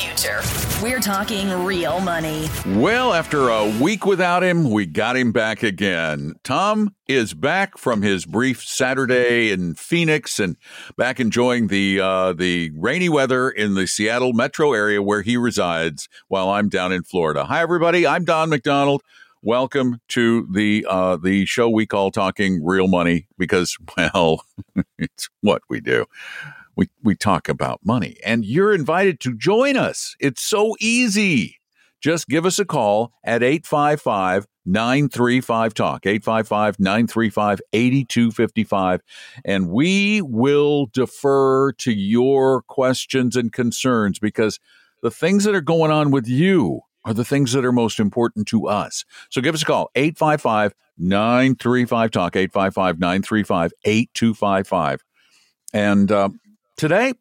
future. We're talking real money. Well, after a week without him, we got him back again. Tom is back from his brief Saturday in Phoenix and back enjoying the uh, the rainy weather in the Seattle metro area where he resides while I'm down in Florida. Hi, everybody. I'm Don McDonald. Welcome to the uh, the show we call Talking Real Money because, well, it's what we do we, we talk about money. And you're invited to join us. It's so easy. Just give us a call at 855 935 Talk, 855 935 8255, and we will defer to your questions and concerns because the things that are going on with you are the things that are most important to us. So give us a call, 855 935 Talk, 855 935 8255. And uh, Today,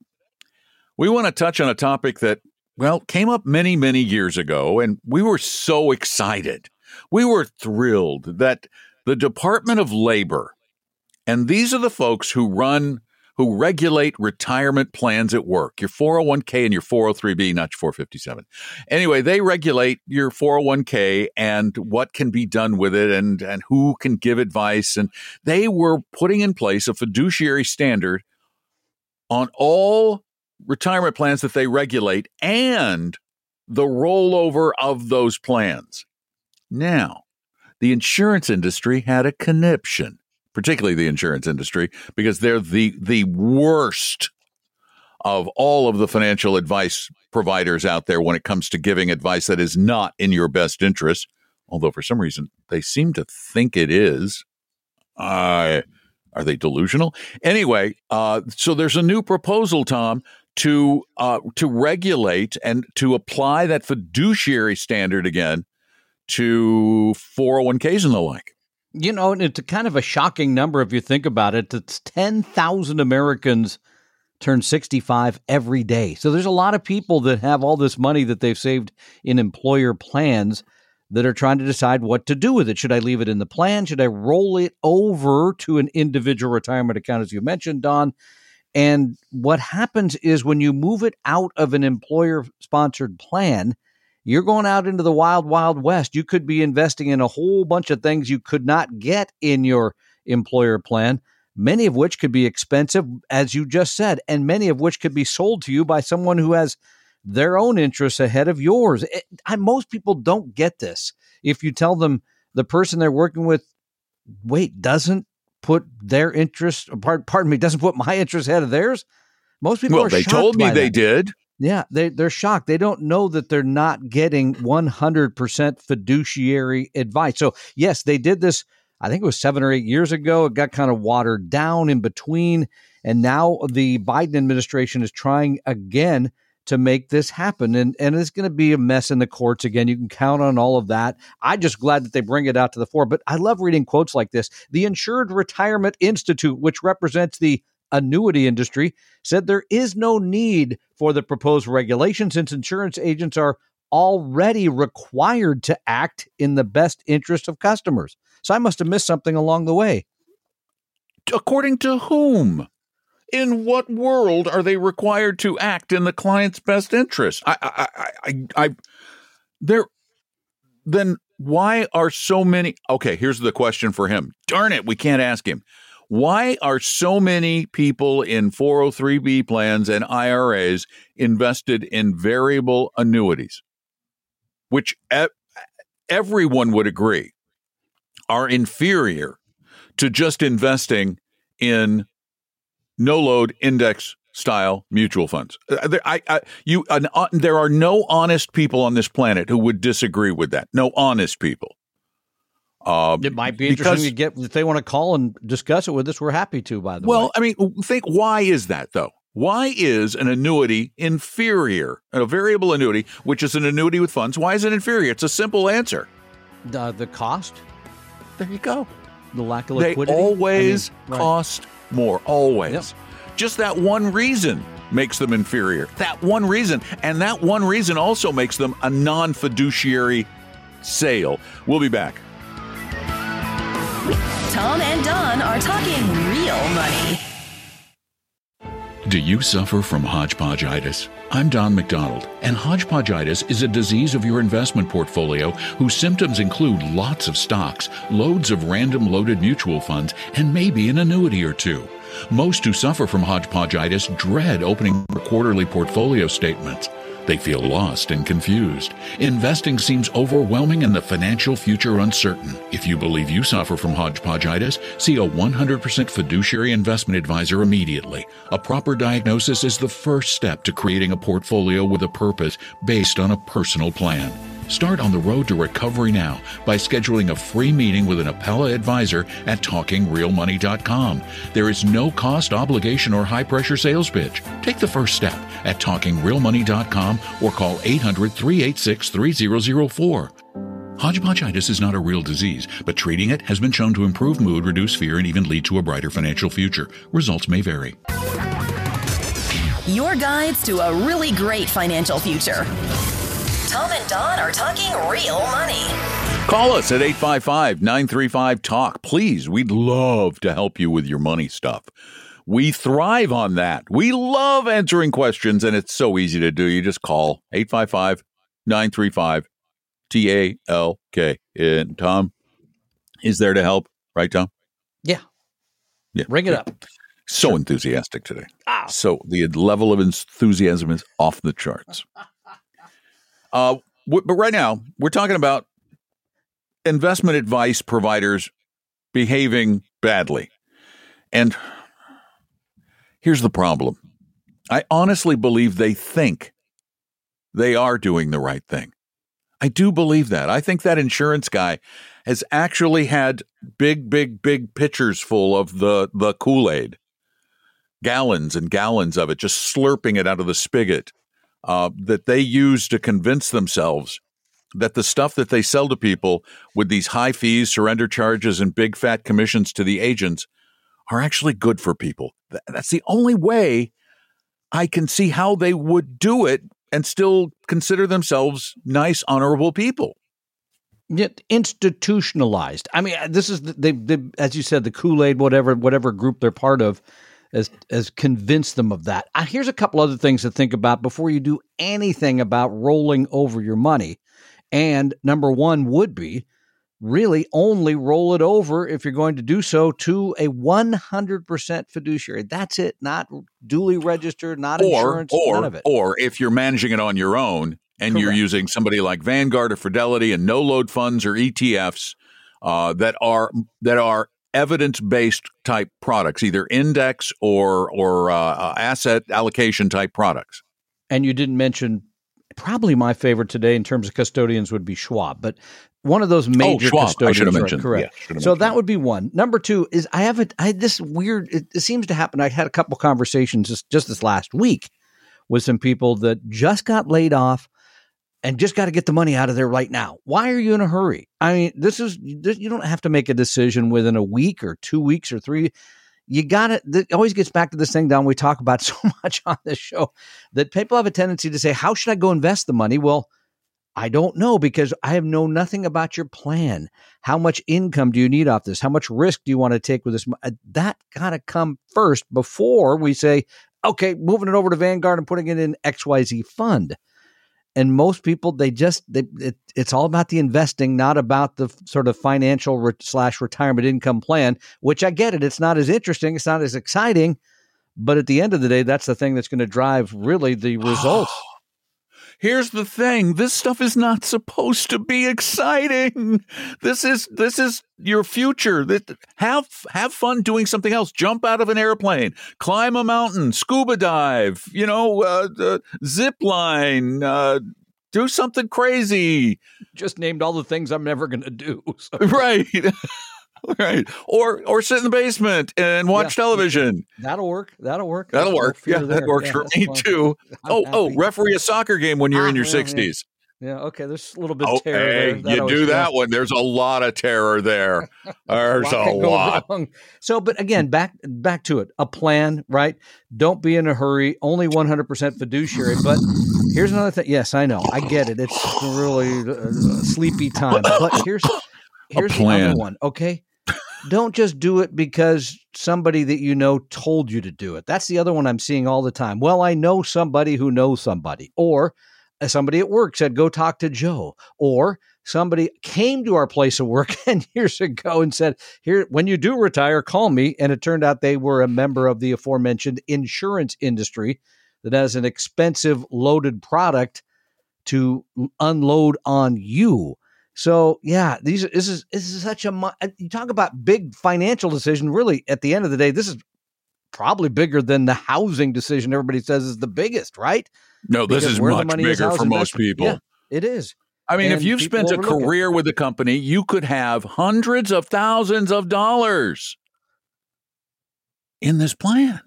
we want to touch on a topic that, well, came up many, many years ago, and we were so excited. We were thrilled that the Department of Labor, and these are the folks who run, who regulate retirement plans at work, your 401k and your 403b, not your 457. Anyway, they regulate your 401k and what can be done with it and, and who can give advice. And they were putting in place a fiduciary standard on all retirement plans that they regulate and the rollover of those plans. Now, the insurance industry had a conniption, particularly the insurance industry, because they're the the worst of all of the financial advice providers out there when it comes to giving advice that is not in your best interest. Although for some reason they seem to think it is. I are they delusional? Anyway, uh, so there's a new proposal, Tom, to uh, to regulate and to apply that fiduciary standard again to 401ks and the like. You know, it's kind of a shocking number if you think about it. It's 10,000 Americans turn 65 every day. So there's a lot of people that have all this money that they've saved in employer plans that are trying to decide what to do with it. Should I leave it in the plan? Should I roll it over to an individual retirement account, as you mentioned, Don? And what happens is when you move it out of an employer sponsored plan, you're going out into the wild, wild west. You could be investing in a whole bunch of things you could not get in your employer plan, many of which could be expensive, as you just said, and many of which could be sold to you by someone who has their own interests ahead of yours. It, I, most people don't get this. If you tell them the person they're working with, wait, doesn't put their interest, uh, pardon, pardon me, doesn't put my interest ahead of theirs. Most people well, are they told me they that. did. Yeah, they, they're shocked. They don't know that they're not getting 100% fiduciary advice. So, yes, they did this, I think it was seven or eight years ago. It got kind of watered down in between. And now the Biden administration is trying again to make this happen. And, and it's going to be a mess in the courts again. You can count on all of that. I'm just glad that they bring it out to the fore. But I love reading quotes like this. The Insured Retirement Institute, which represents the annuity industry, said there is no need for the proposed regulation since insurance agents are already required to act in the best interest of customers. So I must have missed something along the way. According to whom? In what world are they required to act in the client's best interest? I, I, I, I, I there. Then why are so many? Okay, here's the question for him. Darn it, we can't ask him. Why are so many people in 403b plans and IRAs invested in variable annuities, which everyone would agree are inferior to just investing in no load index style mutual funds. Uh, I, I, you, uh, there are no honest people on this planet who would disagree with that. No honest people. Uh, it might be interesting because, to get if they want to call and discuss it with us. We're happy to. By the well, way, well, I mean, think why is that though? Why is an annuity inferior? A variable annuity, which is an annuity with funds, why is it inferior? It's a simple answer. The the cost. There you go. The lack of liquidity. They always I mean, cost more, always. Yep. Just that one reason makes them inferior. That one reason. And that one reason also makes them a non fiduciary sale. We'll be back. Tom and Don are talking real money. Do you suffer from hodgepodgeitis? I'm Don McDonald, and hodgepodgeitis is a disease of your investment portfolio whose symptoms include lots of stocks, loads of random loaded mutual funds, and maybe an annuity or two. Most who suffer from hodgepodgeitis dread opening quarterly portfolio statements. They feel lost and confused. Investing seems overwhelming and the financial future uncertain. If you believe you suffer from hodgepodgeitis, see a 100% fiduciary investment advisor immediately. A proper diagnosis is the first step to creating a portfolio with a purpose based on a personal plan. Start on the road to recovery now by scheduling a free meeting with an Apella advisor at talkingrealmoney.com. There is no cost, obligation, or high pressure sales pitch. Take the first step at talkingrealmoney.com or call 800 386 3004. Hodgepodgeitis is not a real disease, but treating it has been shown to improve mood, reduce fear, and even lead to a brighter financial future. Results may vary. Your guides to a really great financial future. Tom and Don are talking real money. Call us at 855 935 Talk. Please, we'd love to help you with your money stuff. We thrive on that. We love answering questions, and it's so easy to do. You just call 855 935 T A L K. And Tom is there to help, right, Tom? Yeah. Yeah. Bring it up. So enthusiastic today. Ah. So the level of enthusiasm is off the charts. Uh, w- but right now, we're talking about investment advice providers behaving badly. And here's the problem I honestly believe they think they are doing the right thing. I do believe that. I think that insurance guy has actually had big, big, big pitchers full of the, the Kool Aid, gallons and gallons of it, just slurping it out of the spigot uh, that they use to convince themselves that the stuff that they sell to people with these high fees, surrender charges, and big fat commissions to the agents are actually good for people. That's the only way I can see how they would do it and still consider themselves nice, honorable people. Yet institutionalized. I mean, this is the, as you said, the Kool Aid, whatever, whatever group they're part of, has has convinced them of that. Uh, here's a couple other things to think about before you do anything about rolling over your money. And number one would be really only roll it over if you're going to do so to a 100% fiduciary. That's it, not dually registered, not Or, insurance, none or, of it. or if you're managing it on your own and you're using somebody like Vanguard or Fidelity and no load funds or ETFs uh, that are that are evidence based type products, either index or or uh, uh, asset allocation type products. and you didn't mention probably my favorite today in terms of custodians would be Schwab, but one of those major Oh, Schwab. I custodians. should have right, mentioned. correct. Yeah, so mentioned that would be one. Number two is I have a I had this weird. It, it seems to happen. I had a couple conversations just just this last week with some people that just got laid off and just got to get the money out of there right now. Why are you in a hurry? I mean, this is this, you don't have to make a decision within a week or two weeks or three. You got it. It always gets back to this thing, Don. We talk about so much on this show that people have a tendency to say, "How should I go invest the money?" Well, I don't know because I have know nothing about your plan. How much income do you need off this? How much risk do you want to take with this? uh, That got to come first before we say, okay, moving it over to Vanguard and putting it in XYZ fund. And most people, they just, they, it, it's all about the investing, not about the f- sort of financial re- slash retirement income plan, which I get it. It's not as interesting. It's not as exciting. But at the end of the day, that's the thing that's going to drive really the results. Here's the thing: this stuff is not supposed to be exciting. This is this is your future. Have have fun doing something else. Jump out of an airplane, climb a mountain, scuba dive. You know, uh, uh, zip line. Uh, do something crazy. Just named all the things I'm never going to do. So- right right or or sit in the basement and watch Yeah. television That'll work. That'll work. that'll work yeah that works Yeah, for me fine. too I'm oh oh referee a soccer game when you're in Ah, your yeah, yeah. 60s Yeah, okay. There's a little bit oh of terror there. hey you do that one there's a lot of terror there there's Lot a lot. So, but again, back back to it. A plan, right? Don't be in a hurry. Only 100% fiduciary. But here's another thing. Yes, I know. I get it. It's really uh, sleepy time. But here's here's the plan. other one. Okay. Don't just do it because somebody that you know told you to do it. That's the other one I'm seeing all the time. Well, I know somebody who knows somebody, or uh, somebody at work said, go talk to Joe, or somebody came to our place of work 10 years ago and said, Here, when you do retire, call me. And it turned out they were a member of the aforementioned insurance industry that has an expensive loaded product to unload on you. So yeah, these this is this is such a uh, you talk about big financial decision. Really, at the end of the day, this is probably bigger than the housing decision. Everybody says is the biggest, right? No, this because is much bigger for most people. Yeah, it is. I mean, and if you've spent a career with a company, you could have hundreds of thousands of dollars in this plan.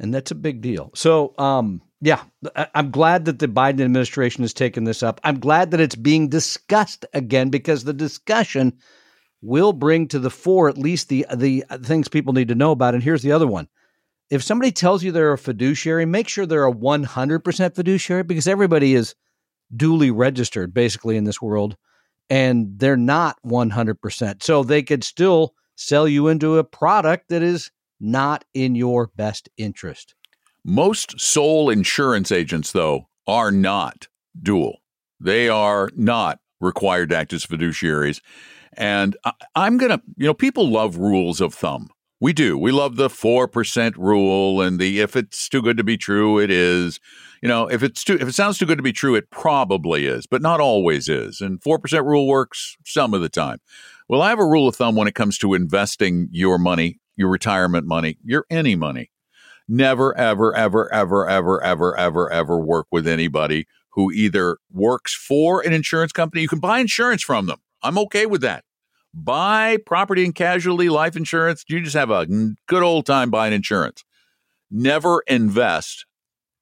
And that's a big deal. So, um, yeah, I'm glad that the Biden administration has taken this up. I'm glad that it's being discussed again because the discussion will bring to the fore at least the the things people need to know about. And here's the other one. If somebody tells you they're a fiduciary, make sure they're a 100% fiduciary because everybody is dually registered basically in this world and they're not 100%. So they could still sell you into a product that is not in your best interest. Most sole insurance agents, though, are not dual. They are not required to act as fiduciaries. And I, am going to, you know, people love rules of thumb. We do. We love the 4% rule and the if it's too good to be true, it is. You know, if it's too if it sounds too good to be true, it probably is, but not always is. And 4% rule works some of the time. Well, I have a rule of thumb when it comes to investing your money, your retirement money, your any money never, ever, ever, ever, ever, ever, ever, ever work with anybody who either works for an insurance company. You can buy insurance from them. I'm okay with that. Buy property and casualty life insurance. You just have a good old time buying insurance. Never invest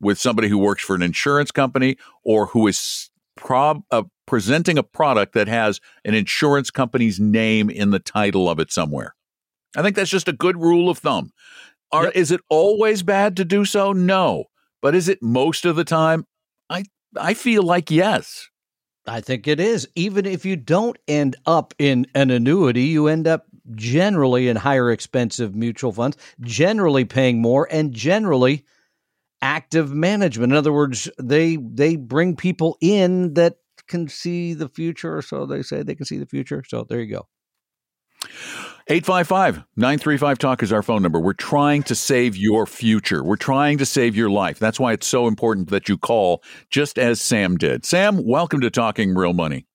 with somebody who works for an insurance company or who is prob- uh, presenting a product that has an insurance company's name in the title of it somewhere. I think that's just a good rule of thumb. Are, yep. Is it always bad to do so? No. But is it most of the time? I I feel like yes. I think it is. Even if you don't end up in an annuity, you end up generally in higher expensive mutual funds, generally paying more and generally active management. In other words, they they bring people in that can see the future, so they say they can see the future. So there you go. 855 935 Talk is our phone number. We're trying to save your future. We're trying to save your life. That's why it's so important that you call, just as Sam did. Sam, welcome to Talking Real Money.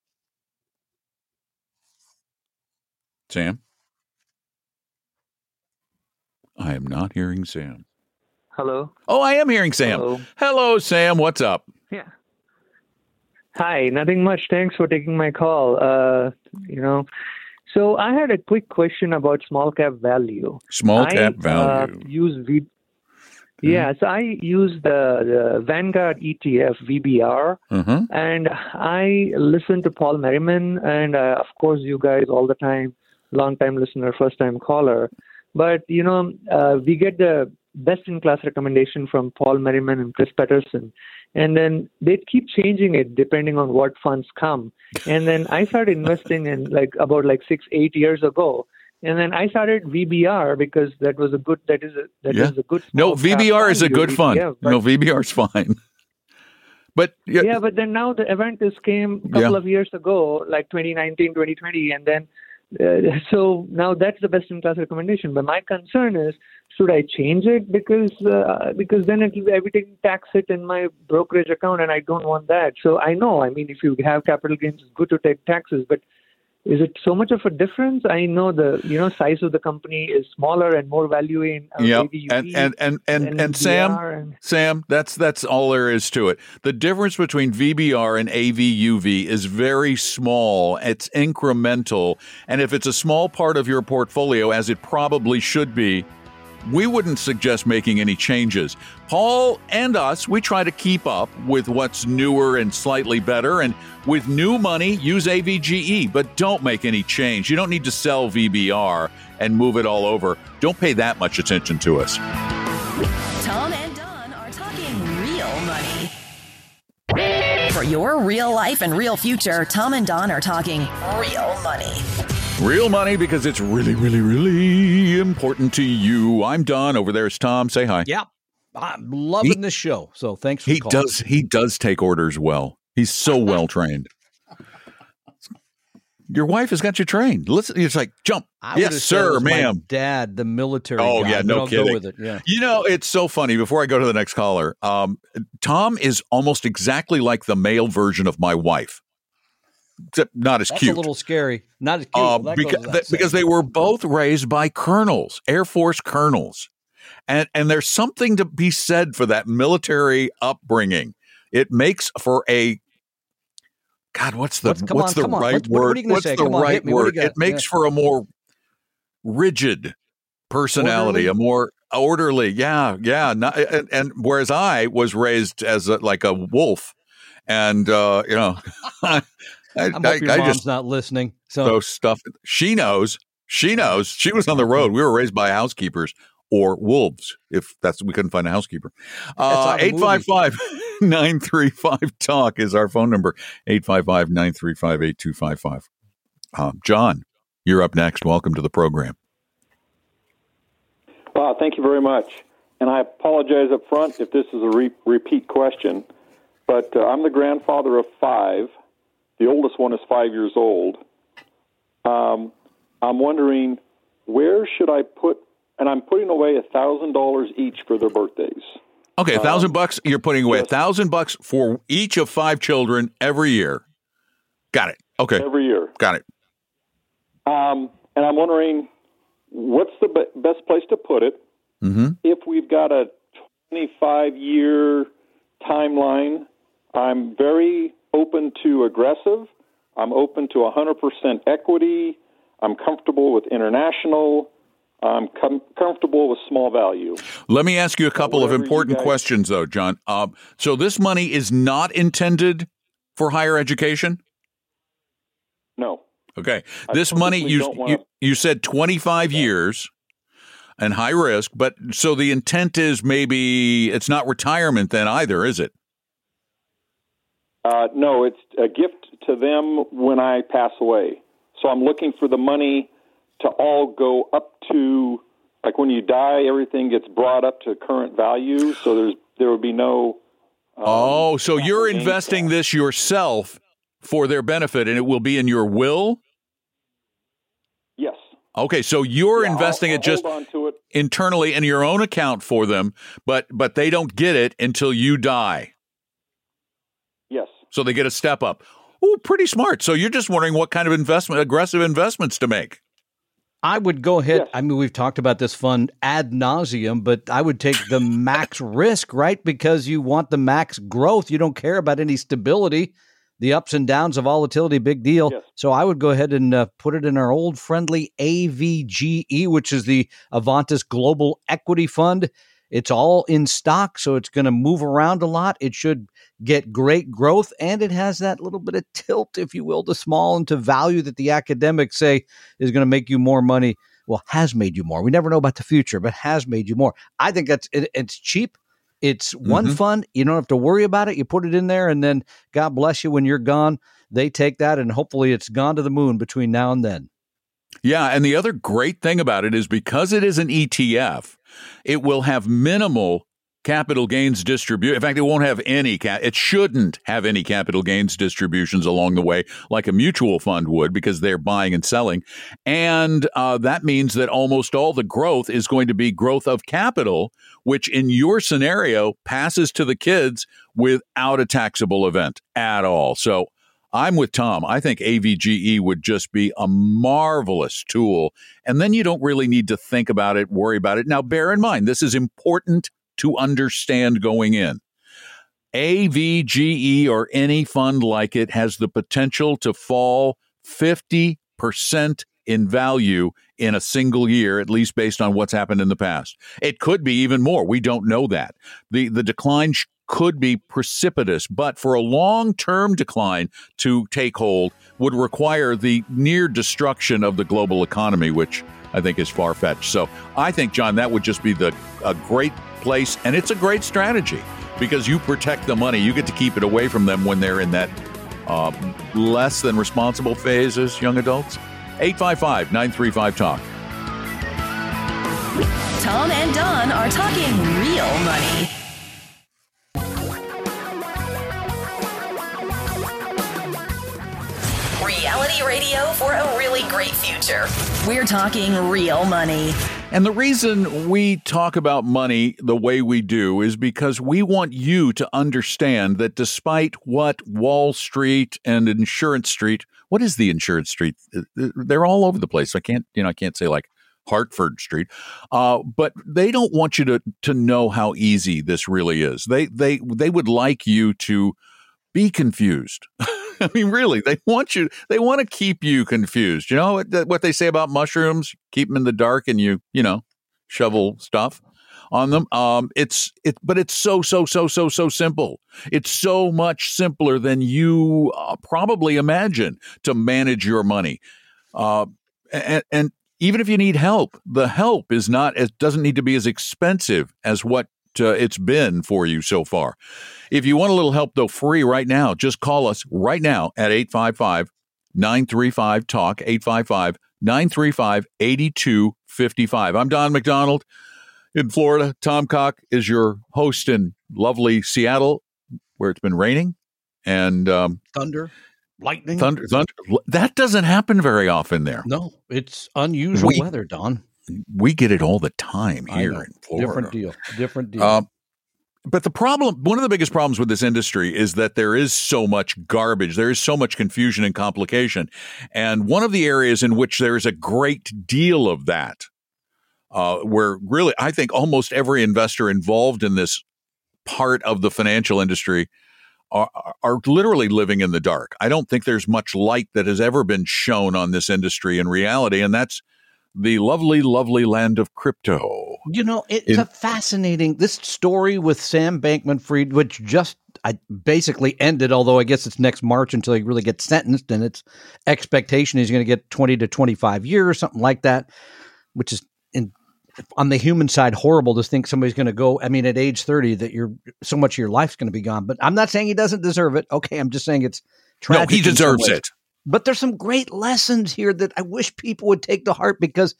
Sam? I am not hearing Sam. Hello. Oh, I am hearing Sam. Hello, Hello Sam. What's up? Yeah. Hi, nothing much. Thanks for taking my call. Uh, you know, so I had a quick question about small cap value. Small cap I, value. Uh, use V. Mm-hmm. Yeah, so I use the, the Vanguard ETF VBR, mm-hmm. and I listen to Paul Merriman, and uh, of course you guys all the time, long time listener, first time caller. But you know, uh, we get the best in class recommendation from Paul Merriman and Chris Pedersen. and then they keep changing it depending on what funds come and then i started investing in like about like six eight years ago and then I started VBR because that was a good. That is a that yeah. is a good. No, VBR is a good fund. no, VBR is fine. But yeah, yeah, but then now the Avantis came a couple yeah. of years ago, like 2019, 2020, and then uh, so now that's the best in class recommendation. But my concern is, should I change it because uh, because then it will be everything tax it in my brokerage account, and I don't want that. So I know, I mean, if you have capital gains, it's good to take taxes, but is it so much of a difference? I know the you know size of the company is smaller and more value in uh, yep. and, and and and and, and Sam and... Sam that's that's all there is to it. The difference between VBR and AVUV is very small. It's incremental, and if it's a small part of your portfolio, as it probably should be, we wouldn't suggest making any changes. Paul and us, we try to keep up with what's newer and slightly better. And with new money, use AVGE, but don't make any change. You don't need to sell VBR and move it all over. Don't pay that much attention to us. Tom and Don are talking real money. For your real life and real future, Tom and Don are talking real money. Real money because it's really, really, really important to you. I'm Don. Over there is Tom. Say hi. Yeah, I'm loving he, this show. So thanks for he calling. does he does take orders well. He's so well trained. Your wife has got you trained. Listen, it's like jump. I yes, sir, ma'am. dad, the military. Oh guy, yeah, no kidding. with it. Yeah. You know, it's so funny. Before I go to the next caller, um, Tom is almost exactly like the male version of my wife except not as That's cute. a little scary. Not as cute. Uh, because, th- because they were both raised by colonels, Air Force colonels. And, and there's something to be said for that military upbringing. It makes for a God, what's the what's, what's on, the right word? What, what what's say? the come right on, word? It makes yeah. for a more rigid personality, orderly? a more orderly. Yeah, yeah. Not, and, and, whereas I was raised as a, like a wolf, and uh, you know, I, I, I, your I mom's just not listening. So those stuff. She knows. She knows. She was on the road. We were raised by housekeepers or wolves. If that's we couldn't find a housekeeper. Uh, eight five five nine three five talk is our phone number. 855-935-8255. Uh, John, you're up next. Welcome to the program. Wow, thank you very much. And I apologize up front if this is a re- repeat question, but uh, I'm the grandfather of five the oldest one is five years old. Um, I'm wondering where should I put, and I'm putting away a thousand dollars each for their birthdays. Okay, a thousand um, bucks. You're putting away a yes. thousand bucks for each of five children every year. Got it. Okay, every year. Got it. Um, and I'm wondering what's the be- best place to put it mm-hmm. if we've got a 25 year timeline. I'm very open to aggressive. I'm open to 100% equity. I'm comfortable with international. I'm com- comfortable with small value. Let me ask you a couple of important guys- questions, though, John. Uh, so this money is not intended for higher education. No. Okay. This money you, wanna- you you said 25 yeah. years and high risk, but so the intent is maybe it's not retirement then either, is it? Uh, no, it's a gift to them when I pass away. So I'm looking for the money to all go up to like when you die, everything gets brought up to current value. So there's there would be no. Um, oh, so you're investing tax. this yourself for their benefit, and it will be in your will. Yes. Okay, so you're yeah, investing I'll, I'll it just it. internally in your own account for them, but but they don't get it until you die. Yes. So they get a step up. Oh, pretty smart. So you're just wondering what kind of investment, aggressive investments to make. I would go ahead. Yes. I mean, we've talked about this fund ad nauseum, but I would take the max risk, right? Because you want the max growth. You don't care about any stability, the ups and downs of volatility, big deal. Yes. So I would go ahead and uh, put it in our old friendly AVGE, which is the Avantis Global Equity Fund. It's all in stock, so it's going to move around a lot. It should get great growth, and it has that little bit of tilt, if you will, to small and to value that the academics say is going to make you more money. Well, has made you more. We never know about the future, but has made you more. I think that's it, it's cheap. It's one mm-hmm. fund. You don't have to worry about it. You put it in there, and then God bless you when you're gone. They take that, and hopefully it's gone to the moon between now and then. Yeah, and the other great thing about it is because it is an ETF, it will have minimal capital gains distribution. In fact, it won't have any. It shouldn't have any capital gains distributions along the way, like a mutual fund would, because they're buying and selling. And uh, that means that almost all the growth is going to be growth of capital, which in your scenario passes to the kids without a taxable event at all. So I'm with Tom. I think AVGE would just be a marvelous tool. And then you don't really need to think about it, worry about it. Now, bear in mind, this is important to understand going in. AVGE or any fund like it has the potential to fall 50% in value in a single year, at least based on what's happened in the past. It could be even more. We don't know that. The, the decline could be precipitous, but for a long term decline to take hold would require the near destruction of the global economy, which I think is far fetched. So I think, John, that would just be the a great place, and it's a great strategy because you protect the money. You get to keep it away from them when they're in that uh, less than responsible phase as young adults. 855 935 Talk. Tom and Don are talking real money. Reality radio for a really great future. We're talking real money. And the reason we talk about money the way we do is because we want you to understand that despite what Wall Street and Insurance Street, what is the Insurance Street? They're all over the place. I can't, you know, I can't say like Hartford Street. Uh, but they don't want you to to know how easy this really is. They they they would like you to be confused. I mean, really, they want you. They want to keep you confused. You know what, what they say about mushrooms? Keep them in the dark, and you you know shovel stuff on them. Um, it's it, but it's so so so so so simple. It's so much simpler than you uh, probably imagine to manage your money. Uh, and, and even if you need help, the help is not as doesn't need to be as expensive as what uh, it's been for you so far. If you want a little help though free right now, just call us right now at 855 935 talk 855 935 8255. I'm Don McDonald in Florida. Tom Cock is your host in lovely Seattle where it's been raining and um, thunder lightning, thunder, thunder. That doesn't happen very often there. No, it's unusual we, weather, Don. We get it all the time here in Florida. Different deal. Different deal. Uh, but the problem, one of the biggest problems with this industry is that there is so much garbage. There is so much confusion and complication. And one of the areas in which there is a great deal of that, uh, where really I think almost every investor involved in this part of the financial industry are, are literally living in the dark. I don't think there's much light that has ever been shown on this industry in reality, and that's the lovely, lovely land of crypto. You know, it's a fascinating this story with Sam Bankman Fried, which just I basically ended, although I guess it's next March until he really gets sentenced, and its expectation he's going to get 20 to 25 years, something like that, which is in on the human side horrible to think somebody's going to go i mean at age 30 that you're so much of your life's going to be gone. But i'm not saying he doesn't deserve it. Okay i'm just saying it's tragic no he deserves it but there's some great lessons here that i wish people would take to heart because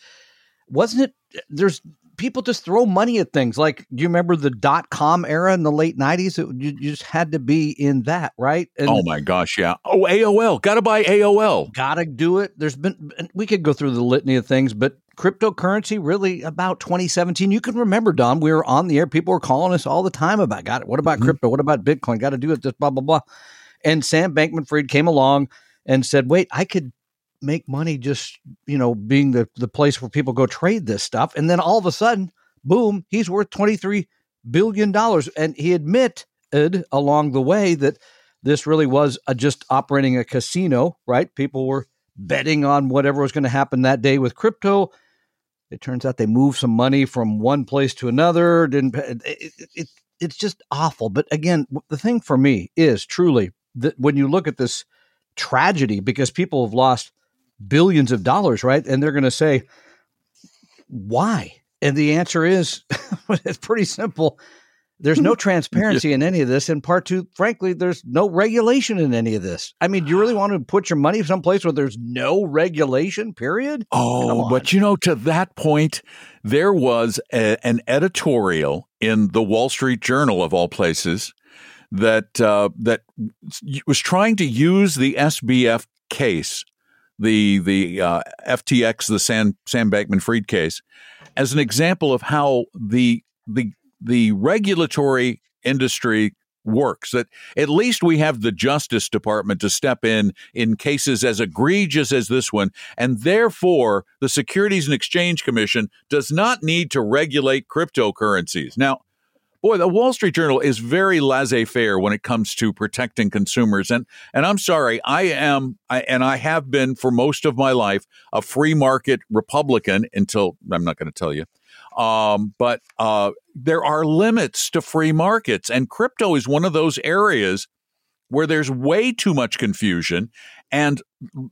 wasn't it there's people just throw money at things like do you remember the dot com era in the late 90s it, you, you just had to be in that right and oh my gosh yeah oh aol gotta buy aol gotta do it there's been we could go through the litany of things but cryptocurrency really about 2017. You can remember, Don, we were on the air. People were calling us all the time about, got it. What about mm-hmm. crypto? What about Bitcoin? Got to do it, just blah, blah, blah. And Sam Bankman Fried came along and said, wait, I could make money just, you know, being the, the place where people go trade this stuff. And then all of a sudden, boom, he's worth $23 billion. And he admitted along the way that this really was a, just operating a casino, right? People were betting on whatever was going to happen that day with crypto it turns out they moved some money from one place to another. Didn't it, it, it, it's just awful. But again, the thing for me is truly that when you look at this tragedy, because people have lost billions of dollars, right? And they're going to say, why? And the answer is it's pretty simple. There's no transparency in any of this. And part two, frankly, there's no regulation in any of this. I mean, do you really want to put your money someplace where there's no regulation, period? Oh, but you know, to that point, there was a, an editorial in the Wall Street Journal, of all places, that uh, that was trying to use the SBF case, the the uh, FTX, the Sam Sam Bankman Fried case, as an example of how the the the regulatory industry works that at least we have the justice department to step in in cases as egregious as this one and therefore the securities and exchange commission does not need to regulate cryptocurrencies. Now boy the wall street journal is very laissez-faire when it comes to protecting consumers and and i'm sorry i am I, and i have been for most of my life a free market republican until i'm not going to tell you um, but uh, there are limits to free markets, and crypto is one of those areas where there's way too much confusion and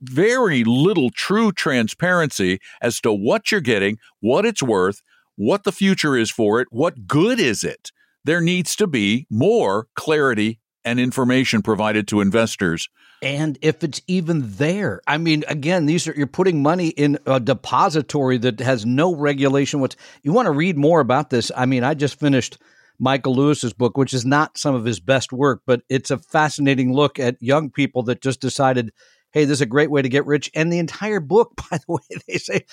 very little true transparency as to what you're getting, what it's worth, what the future is for it, what good is it. There needs to be more clarity and information provided to investors. And if it's even there, I mean, again, these are you're putting money in a depository that has no regulation. What's you want to read more about this? I mean, I just finished Michael Lewis's book, which is not some of his best work, but it's a fascinating look at young people that just decided, hey, this is a great way to get rich. And the entire book, by the way, they say,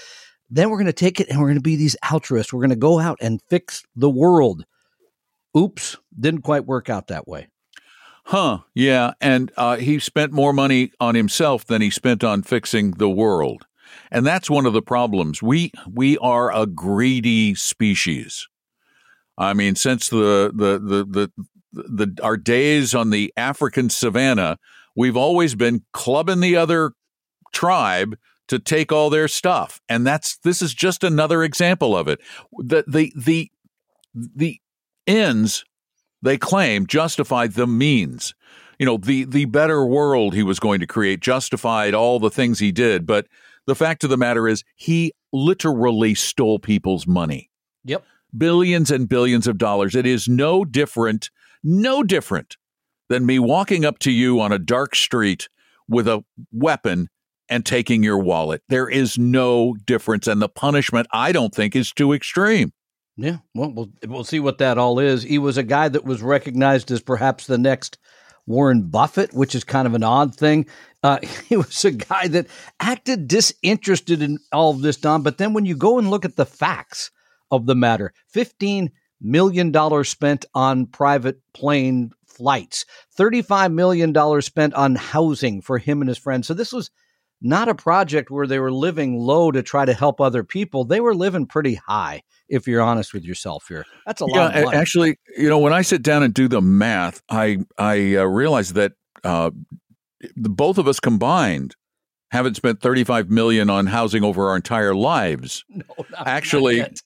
then we're going to take it and we're going to be these altruists. We're going to go out and fix the world. Oops, didn't quite work out that way. Huh, yeah. And uh, he spent more money on himself than he spent on fixing the world. And that's one of the problems. We we are a greedy species. I mean, since the the the the, the our days on the African savannah, we've always been clubbing the other tribe to take all their stuff. And that's this is just another example of it. The the the the ends they claim justified the means. You know, the the better world he was going to create justified all the things he did, but the fact of the matter is he literally stole people's money. Yep billions and billions of dollars. It is no different, no different than me walking up to you on a dark street with a weapon and taking your wallet. There is no difference. And the punishment, I don't think, is too extreme. Yeah, well, we'll, we'll see what that all is. He was a guy that was recognized as perhaps the next Warren Buffett, which is kind of an odd thing. Uh, he was a guy that acted disinterested in all of this, Don. But then when you go and look at the facts, of the matter. $15 million spent on private plane flights, $35 million spent on housing for him and his friends. So this was not a project where they were living low to try to help other people. They were living pretty high, if you're honest with yourself here. That's a lot. Yeah, actually, you know, when I sit down and do the math, I I uh, realize that uh, the, both of us combined haven't spent 35 million on housing over our entire lives. No, not, actually, not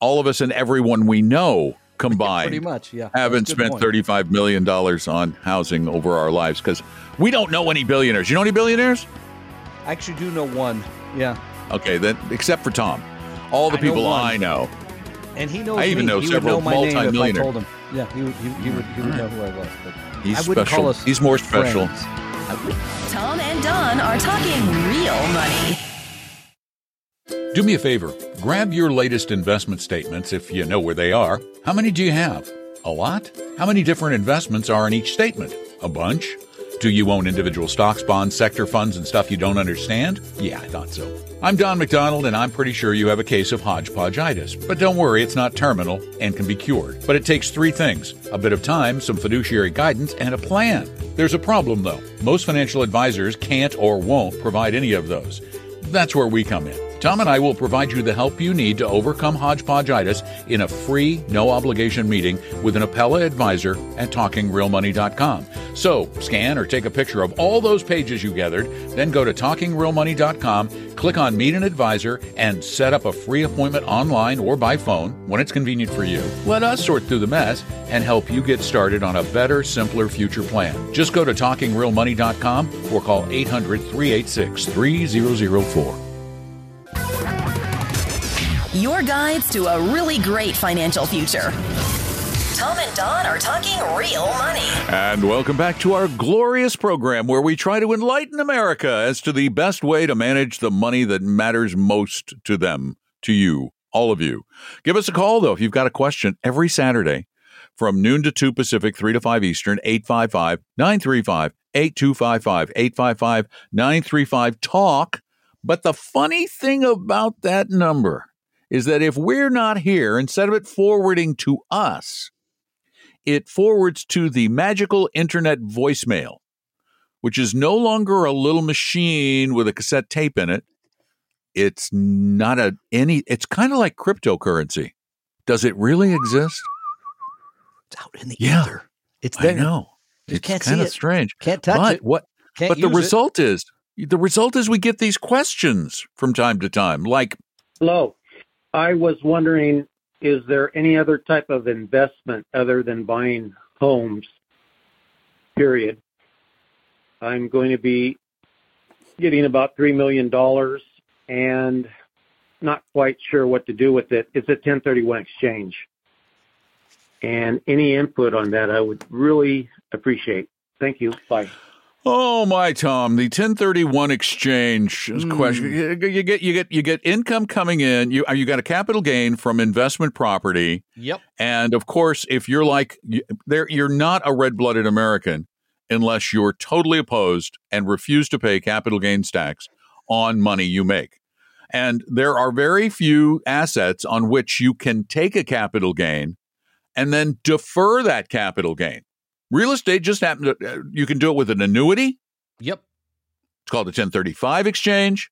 all of us and everyone we know combined pretty much yeah haven't spent point. 35 million dollars on housing over our lives because we don't know any billionaires you know any billionaires i actually do know one yeah okay then except for tom all the I people know I know and he knows I even me. know he several would know my multimillionaires. Name I told him. Yeah, he would. He, he would. He would know who I was. But he's I wouldn't special. Call us he's more special. Tom and Don are talking real money. Do me a favor, grab your latest investment statements if you know where they are. How many do you have? A lot? How many different investments are in each statement? A bunch? Do you own individual stocks, bonds, sector funds, and stuff you don't understand? Yeah, I thought so. I'm Don McDonald, and I'm pretty sure you have a case of hodgepodgeitis. But don't worry, it's not terminal and can be cured. But it takes three things a bit of time, some fiduciary guidance, and a plan. There's a problem, though. Most financial advisors can't or won't provide any of those. That's where we come in. Tom and I will provide you the help you need to overcome hodgepodgeitis in a free, no obligation meeting with an Apella advisor at talkingrealmoney.com. So, scan or take a picture of all those pages you gathered, then go to talkingrealmoney.com, click on Meet an Advisor, and set up a free appointment online or by phone when it's convenient for you. Let us sort through the mess and help you get started on a better, simpler future plan. Just go to talkingrealmoney.com or call 800 386 3004 your guides to a really great financial future. Tom and Don are talking real money. And welcome back to our glorious program where we try to enlighten America as to the best way to manage the money that matters most to them, to you, all of you. Give us a call, though, if you've got a question every Saturday from noon to 2 Pacific, 3 to 5 Eastern, 855 935 8255, 855 935 TALK. But the funny thing about that number is that if we're not here, instead of it forwarding to us, it forwards to the magical internet voicemail, which is no longer a little machine with a cassette tape in it. It's not a any it's kind of like cryptocurrency. Does it really exist? It's out in the yeah, ether. It's there. I know. Just it's kind of strange. Can't touch but it. What Can't but the result it. is the result is we get these questions from time to time like Hello. I was wondering, is there any other type of investment other than buying homes? Period. I'm going to be getting about $3 million and not quite sure what to do with it. It's a 1031 exchange. And any input on that, I would really appreciate. Thank you. Bye. Oh my Tom, the 1031 exchange mm. question. You, you, get you get you get income coming in. You you got a capital gain from investment property. Yep. And of course, if you're like there, you're not a red-blooded American unless you're totally opposed and refuse to pay capital gains tax on money you make. And there are very few assets on which you can take a capital gain and then defer that capital gain. Real estate just happened to, uh, you can do it with an annuity. Yep. It's called a 1035 exchange.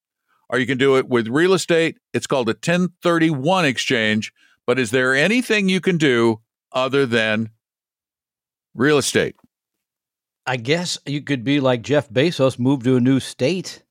Or you can do it with real estate. It's called a 1031 exchange. But is there anything you can do other than real estate? I guess you could be like Jeff Bezos, move to a new state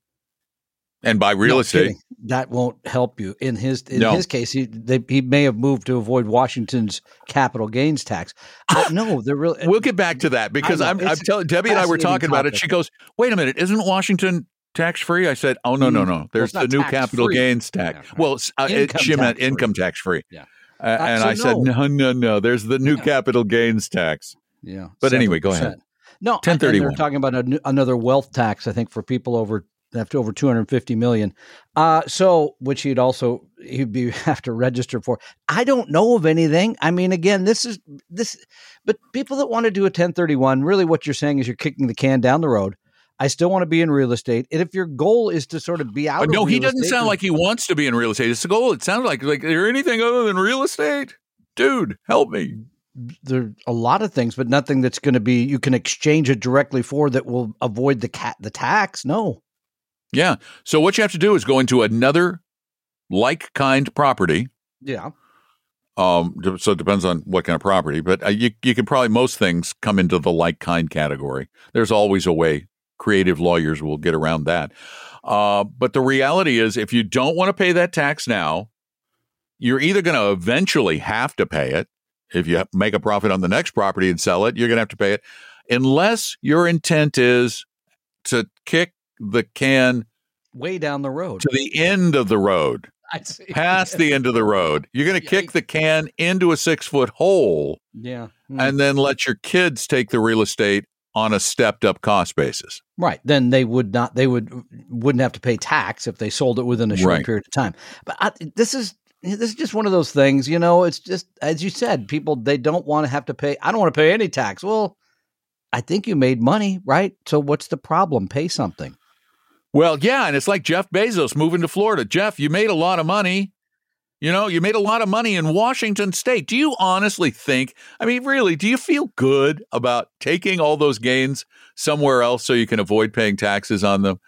and buy real no, estate. Kidding. That won't help you. In his in no. his case, he they, he may have moved to avoid Washington's capital gains tax. Uh, no, they're really. we'll get back to that because I'm, I'm telling Debbie and I were talking topic. about it. She goes, "Wait a minute, isn't Washington tax free?" I said, "Oh no, no, no. There's well, the new capital free. gains tax. Yeah. Well, uh, it, she meant income tax free. Yeah." Uh, and I said, no. no, no, There's the new yeah. capital gains tax. Yeah. But 7%. anyway, go ahead. No, 1031. They're talking about a, another wealth tax, I think, for people over after over 250 million. Uh, so, which he'd also he'd be have to register for. I don't know of anything. I mean, again, this is this, but people that want to do a 1031, really, what you're saying is you're kicking the can down the road. I still want to be in real estate, and if your goal is to sort of be out, no, he doesn't sound like he wants to be in real estate. It's a goal. It sounds like like is there anything other than real estate, dude? Help me there are a lot of things, but nothing that's going to be you can exchange it directly for that will avoid the cat the tax. No. Yeah. So what you have to do is go into another like kind property. Yeah. Um. So it depends on what kind of property, but uh, you you can probably most things come into the like kind category. There's always a way. Creative lawyers will get around that. Uh, but the reality is, if you don't want to pay that tax now, you're either going to eventually have to pay it. If you make a profit on the next property and sell it, you're going to have to pay it, unless your intent is to kick the can way down the road to the end of the road, past the end of the road. You're going to kick the can into a six foot hole, yeah, mm. and then let your kids take the real estate on a stepped up cost basis. Right. Then they would not. They would wouldn't have to pay tax if they sold it within a short right. period of time. But I, this is this is just one of those things. You know, it's just as you said, people they don't want to have to pay. I don't want to pay any tax. Well, I think you made money, right? So what's the problem? Pay something. Well, yeah, and it's like Jeff Bezos moving to Florida. Jeff, you made a lot of money. You know, you made a lot of money in Washington state. Do you honestly think, I mean, really, do you feel good about taking all those gains somewhere else so you can avoid paying taxes on them?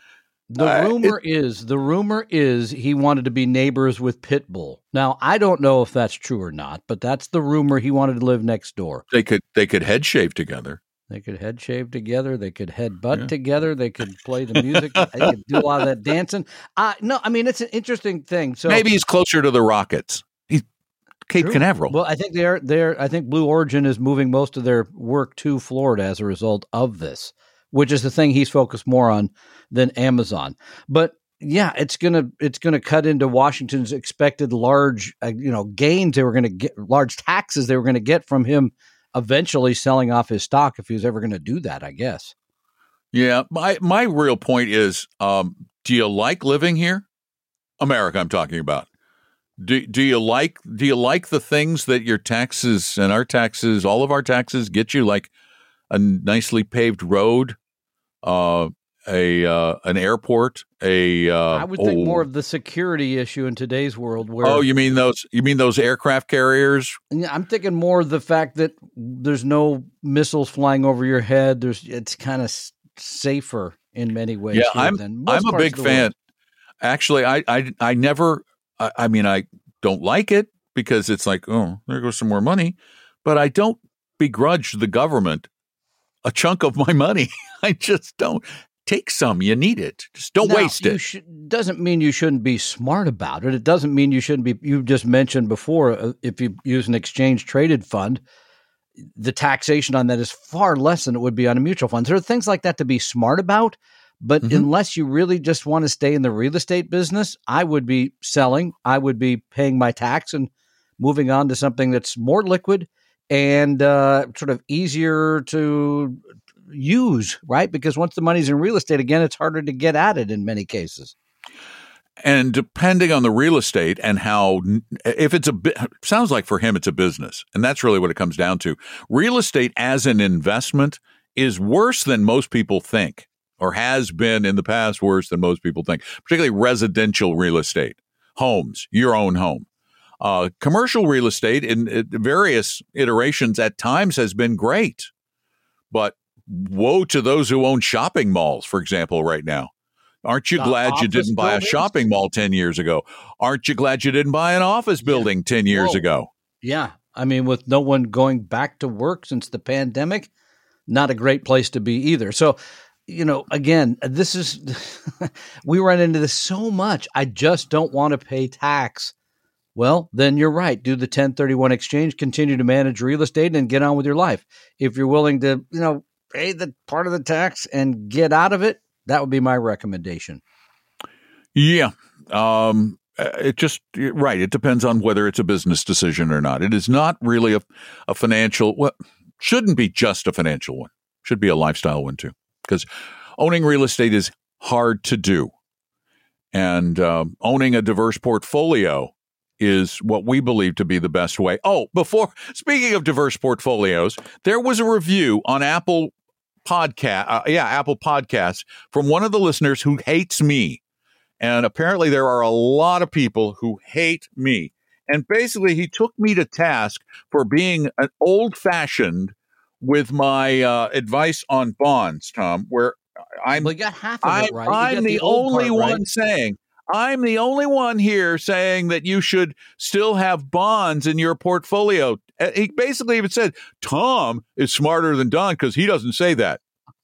The uh, rumor it, is the rumor is he wanted to be neighbors with Pitbull. Now, I don't know if that's true or not, but that's the rumor he wanted to live next door. They could they could head shave together. They could head shave together. They could head butt yeah. together. They could play the music. they could do a lot of that dancing. Uh, no, I mean it's an interesting thing. So maybe he's closer to the Rockets. He's Cape True. Canaveral. Well, I think they're they're. I think Blue Origin is moving most of their work to Florida as a result of this, which is the thing he's focused more on than Amazon. But yeah, it's gonna it's gonna cut into Washington's expected large uh, you know gains they were going to get large taxes they were going to get from him eventually selling off his stock if he was ever going to do that, I guess. Yeah, my my real point is, um, do you like living here, America? I'm talking about. Do do you like do you like the things that your taxes and our taxes, all of our taxes, get you like a nicely paved road, uh, a uh, an airport, a uh, I would think oh, more of the security issue in today's world. Where oh, you mean those? You mean those aircraft carriers? I'm thinking more of the fact that there's no missiles flying over your head. There's it's kind of safer in many ways. Yeah, I'm I'm a big fan. World. Actually, I I I never. I, I mean, I don't like it because it's like, oh, there goes some more money, but I don't begrudge the government a chunk of my money. I just don't take some. You need it. Just don't now, waste it. Sh- doesn't mean you shouldn't be smart about it. It doesn't mean you shouldn't be. You just mentioned before, uh, if you use an exchange traded fund, the taxation on that is far less than it would be on a mutual fund. There are things like that to be smart about. But mm-hmm. unless you really just want to stay in the real estate business, I would be selling. I would be paying my tax and moving on to something that's more liquid and uh, sort of easier to use, right? Because once the money's in real estate, again, it's harder to get at it in many cases. And depending on the real estate and how, if it's a sounds like for him, it's a business. And that's really what it comes down to. Real estate as an investment is worse than most people think, or has been in the past worse than most people think, particularly residential real estate, homes, your own home. Uh, commercial real estate in, in various iterations at times has been great, but woe to those who own shopping malls, for example, right now. Aren't you glad you didn't buy buildings? a shopping mall 10 years ago? Aren't you glad you didn't buy an office building yeah. 10 years Whoa. ago? Yeah. I mean, with no one going back to work since the pandemic, not a great place to be either. So, you know, again, this is, we run into this so much. I just don't want to pay tax. Well, then you're right. Do the 1031 exchange, continue to manage real estate and get on with your life. If you're willing to, you know, pay the part of the tax and get out of it, that would be my recommendation. Yeah. Um, uh, it just right. It depends on whether it's a business decision or not. It is not really a, a financial. Well, shouldn't be just a financial one. Should be a lifestyle one too. Because owning real estate is hard to do, and uh, owning a diverse portfolio is what we believe to be the best way. Oh, before speaking of diverse portfolios, there was a review on Apple podcast, uh, yeah, Apple Podcasts from one of the listeners who hates me. And apparently, there are a lot of people who hate me. And basically, he took me to task for being an old fashioned with my uh, advice on bonds, Tom, where I'm, well, got half of it right. I'm, I'm the, the only part, one right? saying, I'm the only one here saying that you should still have bonds in your portfolio. He basically even said Tom is smarter than Don because he doesn't say that.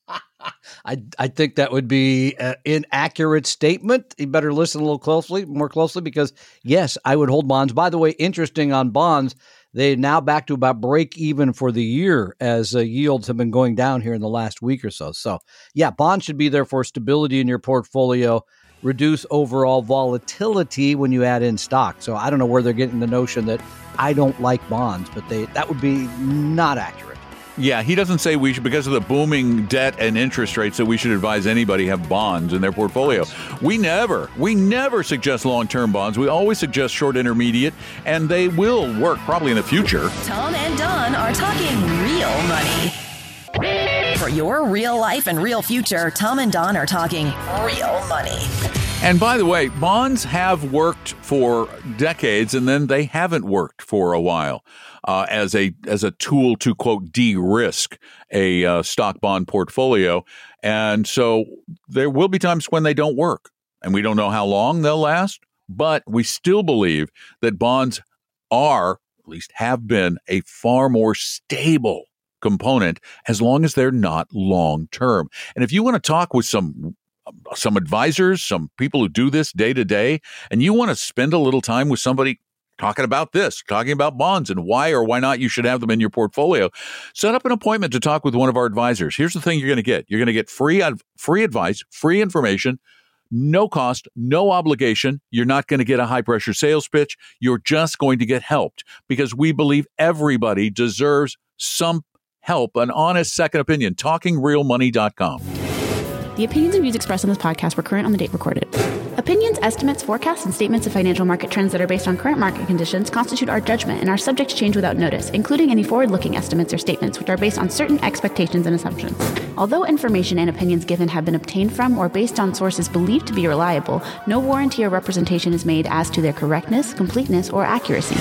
I I think that would be an inaccurate statement. You better listen a little closely, more closely, because yes, I would hold bonds. By the way, interesting on bonds, they now back to about break even for the year as uh, yields have been going down here in the last week or so. So yeah, bonds should be there for stability in your portfolio reduce overall volatility when you add in stock. So I don't know where they're getting the notion that I don't like bonds, but they that would be not accurate. Yeah, he doesn't say we should because of the booming debt and interest rates that we should advise anybody have bonds in their portfolio. We never, we never suggest long-term bonds. We always suggest short intermediate and they will work probably in the future. Tom and Don are talking real money. For your real life and real future, Tom and Don are talking real money. And by the way, bonds have worked for decades and then they haven't worked for a while. Uh, as a as a tool to quote de-risk a uh, stock bond portfolio, and so there will be times when they don't work, and we don't know how long they'll last. But we still believe that bonds are, at least have been, a far more stable component as long as they're not long term. And if you want to talk with some some advisors, some people who do this day to day, and you want to spend a little time with somebody talking about this, talking about bonds and why or why not you should have them in your portfolio, set up an appointment to talk with one of our advisors. Here's the thing you're going to get. You're going to get free free advice, free information, no cost, no obligation. You're not going to get a high pressure sales pitch. You're just going to get helped because we believe everybody deserves some help, an honest second opinion. TalkingRealMoney.com. The opinions and views expressed on this podcast were current on the date recorded. Opinions, estimates, forecasts, and statements of financial market trends that are based on current market conditions constitute our judgment and are subject to change without notice, including any forward looking estimates or statements which are based on certain expectations and assumptions. Although information and opinions given have been obtained from or based on sources believed to be reliable, no warranty or representation is made as to their correctness, completeness, or accuracy.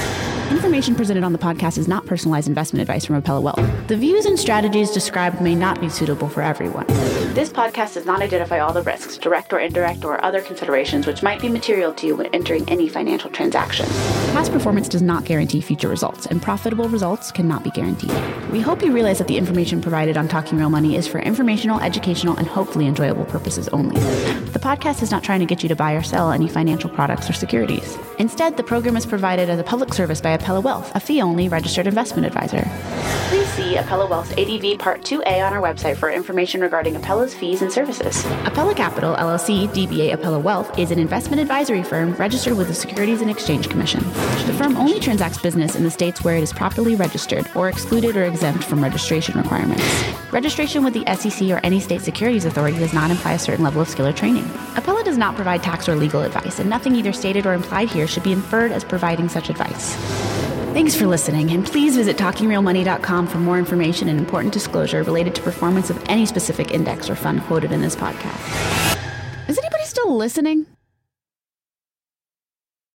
Information presented on the podcast is not personalized investment advice from Apella Wealth. The views and strategies described may not be suitable for everyone. This podcast does not identify all the risks, direct or indirect, or other considerations which might be material to you when entering any financial transaction. Past performance does not guarantee future results, and profitable results cannot be guaranteed. We hope you realize that the information provided on Talking Real Money is for informational, educational, and hopefully enjoyable purposes only. The podcast is not trying to get you to buy or sell any financial products or securities. Instead, the program is provided as a public service by Apella Wealth, a fee only registered investment advisor. Please see Apella Wealth ADV Part 2A on our website for information regarding Apella's fees and services. Apella Capital, LLC, DBA Apella Wealth, is an investment advisory firm registered with the Securities and Exchange Commission. The firm only transacts business in the states where it is properly registered or excluded or exempt from registration requirements. Registration with the SEC or any state securities authority does not imply a certain level of skill or training. Apella does not provide tax or legal advice, and nothing either stated or implied here should be inferred as providing such advice. Thanks for listening, and please visit talkingrealmoney.com for more information and important disclosure related to performance of any specific index or fund quoted in this podcast. Is anybody still listening?